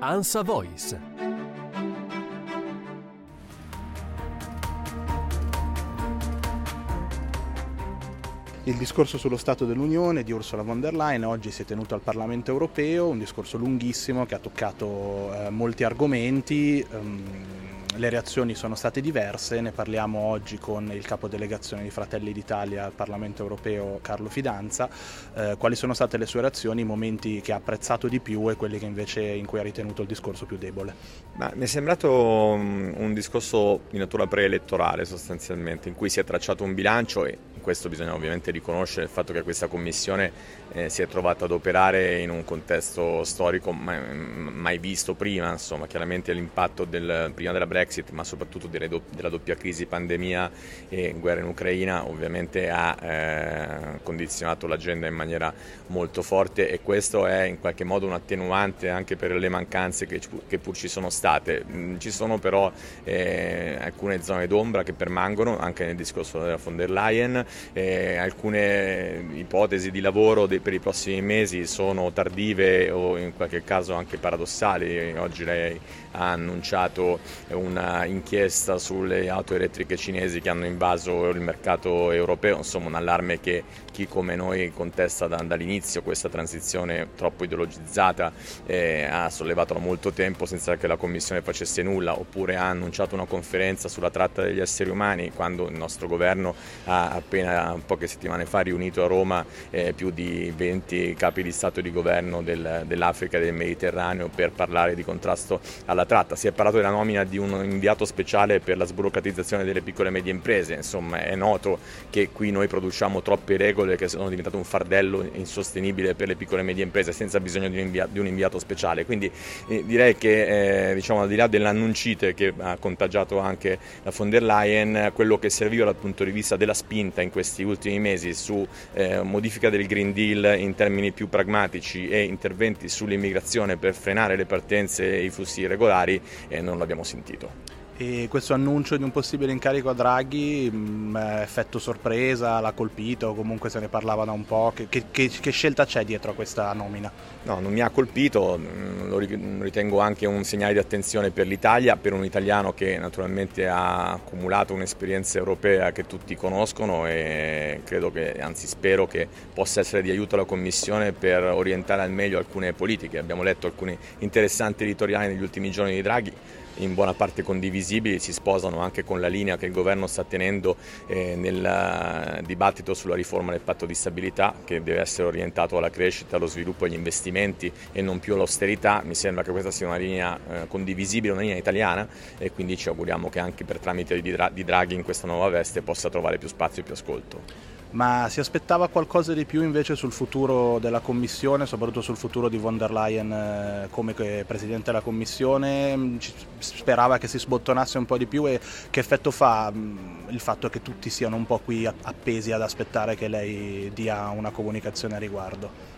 ANSA Voice. Il discorso sullo Stato dell'Unione di Ursula von der Leyen oggi si è tenuto al Parlamento europeo, un discorso lunghissimo che ha toccato eh, molti argomenti. Um, le reazioni sono state diverse, ne parliamo oggi con il capo delegazione di Fratelli d'Italia al Parlamento europeo Carlo Fidanza. Eh, quali sono state le sue reazioni, i momenti che ha apprezzato di più e quelli che invece in cui ha ritenuto il discorso più debole? Ma mi è sembrato mm, un discorso di natura preelettorale sostanzialmente, in cui si è tracciato un bilancio e in questo bisogna ovviamente riconoscere il fatto che questa commissione eh, si è trovata ad operare in un contesto storico mai, mai visto prima, insomma chiaramente l'impatto del, prima della Brexit Brexit, ma soprattutto della doppia crisi pandemia e guerra in Ucraina, ovviamente ha eh, condizionato l'agenda in maniera molto forte e questo è in qualche modo un attenuante anche per le mancanze che, che pur ci sono state. Mm, ci sono però eh, alcune zone d'ombra che permangono anche nel discorso della von der Leyen, eh, alcune ipotesi di lavoro dei, per i prossimi mesi sono tardive o in qualche caso anche paradossali. Oggi lei ha annunciato un una inchiesta sulle auto elettriche cinesi che hanno invaso il mercato europeo, insomma un allarme che chi come noi contesta da, dall'inizio questa transizione troppo ideologizzata eh, ha sollevato da molto tempo senza che la Commissione facesse nulla, oppure ha annunciato una conferenza sulla tratta degli esseri umani quando il nostro governo ha appena poche settimane fa riunito a Roma eh, più di 20 capi di Stato e di governo del, dell'Africa e del Mediterraneo per parlare di contrasto alla tratta. Si è parlato della nomina di un inviato speciale per la sburocratizzazione delle piccole e medie imprese, insomma è noto che qui noi produciamo troppe regole che sono diventate un fardello insostenibile per le piccole e medie imprese senza bisogno di un, invia- di un inviato speciale, quindi eh, direi che eh, diciamo, al di là dell'annuncite che ha contagiato anche la von der Leyen, quello che serviva dal punto di vista della spinta in questi ultimi mesi su eh, modifica del Green Deal in termini più pragmatici e interventi sull'immigrazione per frenare le partenze e i flussi irregolari eh, non l'abbiamo sentito. E questo annuncio di un possibile incarico a Draghi, mh, mm, effetto sorpresa, l'ha colpito, comunque se ne parlava da un po', che, che, che, scelta c'è dietro a questa nomina? No, non mi ha colpito, mm, lo ritengo anche un segnale di attenzione per l'Italia, per un italiano che naturalmente ha accumulato un'esperienza europea che tutti conoscono e credo che, anzi spero che possa essere di aiuto alla Commissione per orientare al meglio alcune politiche. Abbiamo letto alcuni interessanti editoriali negli ultimi giorni di Draghi in buona parte condivisibili, si sposano anche con la linea che il governo sta tenendo eh, nel eh, dibattito sulla riforma del patto di stabilità che deve essere orientato alla crescita, allo sviluppo e agli investimenti e non più all'austerità. Mi sembra che questa sia una linea eh, condivisibile, una linea italiana e quindi ci auguriamo che anche per tramite di Draghi in questa nuova veste possa trovare più spazio e più ascolto ma si aspettava qualcosa di più invece sul futuro della Commissione, soprattutto sul futuro di von der Leyen eh, come Presidente della Commissione, mm, sperava che si sbottonasse un po' di più e che effetto fa mm, il fatto che tutti siano un po' qui appesi ad aspettare che lei dia una comunicazione a riguardo?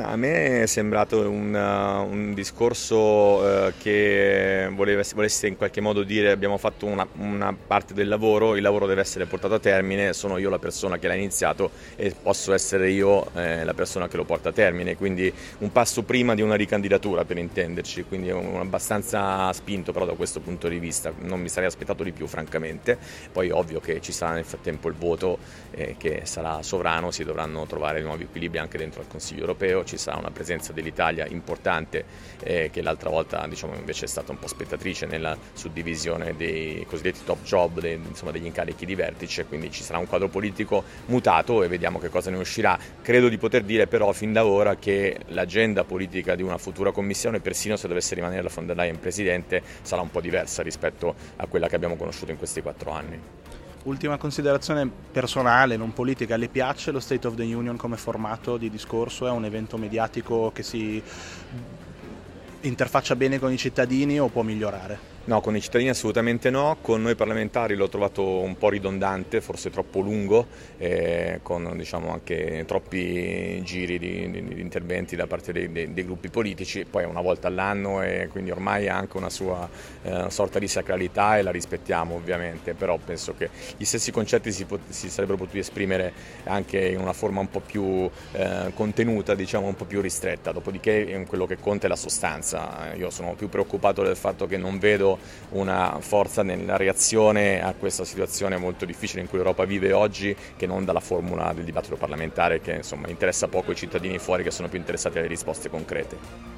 A me è sembrato un, uh, un discorso uh, che voleva, volesse in qualche modo dire abbiamo fatto una, una, parte del lavoro, il lavoro deve essere portato a termine, sono io la persona che l'ha iniziato e posso essere io eh, la persona che lo porta a termine, quindi un passo prima di una ricandidatura per intenderci, quindi un, abbastanza spinto però da questo punto di vista, non mi sarei aspettato di più francamente, poi ovvio che ci sarà nel frattempo il voto eh, che sarà sovrano, si dovranno trovare nuovi equilibri anche dentro al Consiglio europeo europeo, ci sarà una presenza dell'Italia importante eh, che l'altra volta diciamo, invece è stata un po' spettatrice nella suddivisione dei cosiddetti top job, dei, insomma, degli incarichi di vertice, quindi ci sarà un quadro politico mutato e vediamo che cosa ne uscirà. Credo di poter dire però fin da ora che l'agenda politica di una futura commissione, persino se dovesse rimanere la von der Leyen presidente, sarà un po' diversa rispetto a quella che abbiamo conosciuto in questi quattro anni. Ultima considerazione personale, non politica, le piace lo State of the Union come formato di discorso? È un evento mediatico che si interfaccia bene con i cittadini o può migliorare? No, con i cittadini assolutamente no, con noi parlamentari l'ho trovato un po' ridondante, forse troppo lungo, eh, con diciamo, anche troppi giri di, di, di interventi da parte dei, dei, dei, gruppi politici, poi è una volta all'anno e quindi ormai ha anche una sua eh, sorta di sacralità e la rispettiamo ovviamente, però penso che gli stessi concetti si, si sarebbero potuti esprimere anche in una forma un po' più eh, contenuta, diciamo un po' più ristretta, dopodiché quello che conta è la sostanza, io sono più preoccupato del fatto che non vedo una forza nella reazione a questa situazione molto difficile in cui l'Europa vive oggi che non dalla formula del dibattito parlamentare che insomma interessa poco i cittadini fuori che sono più interessati alle risposte concrete.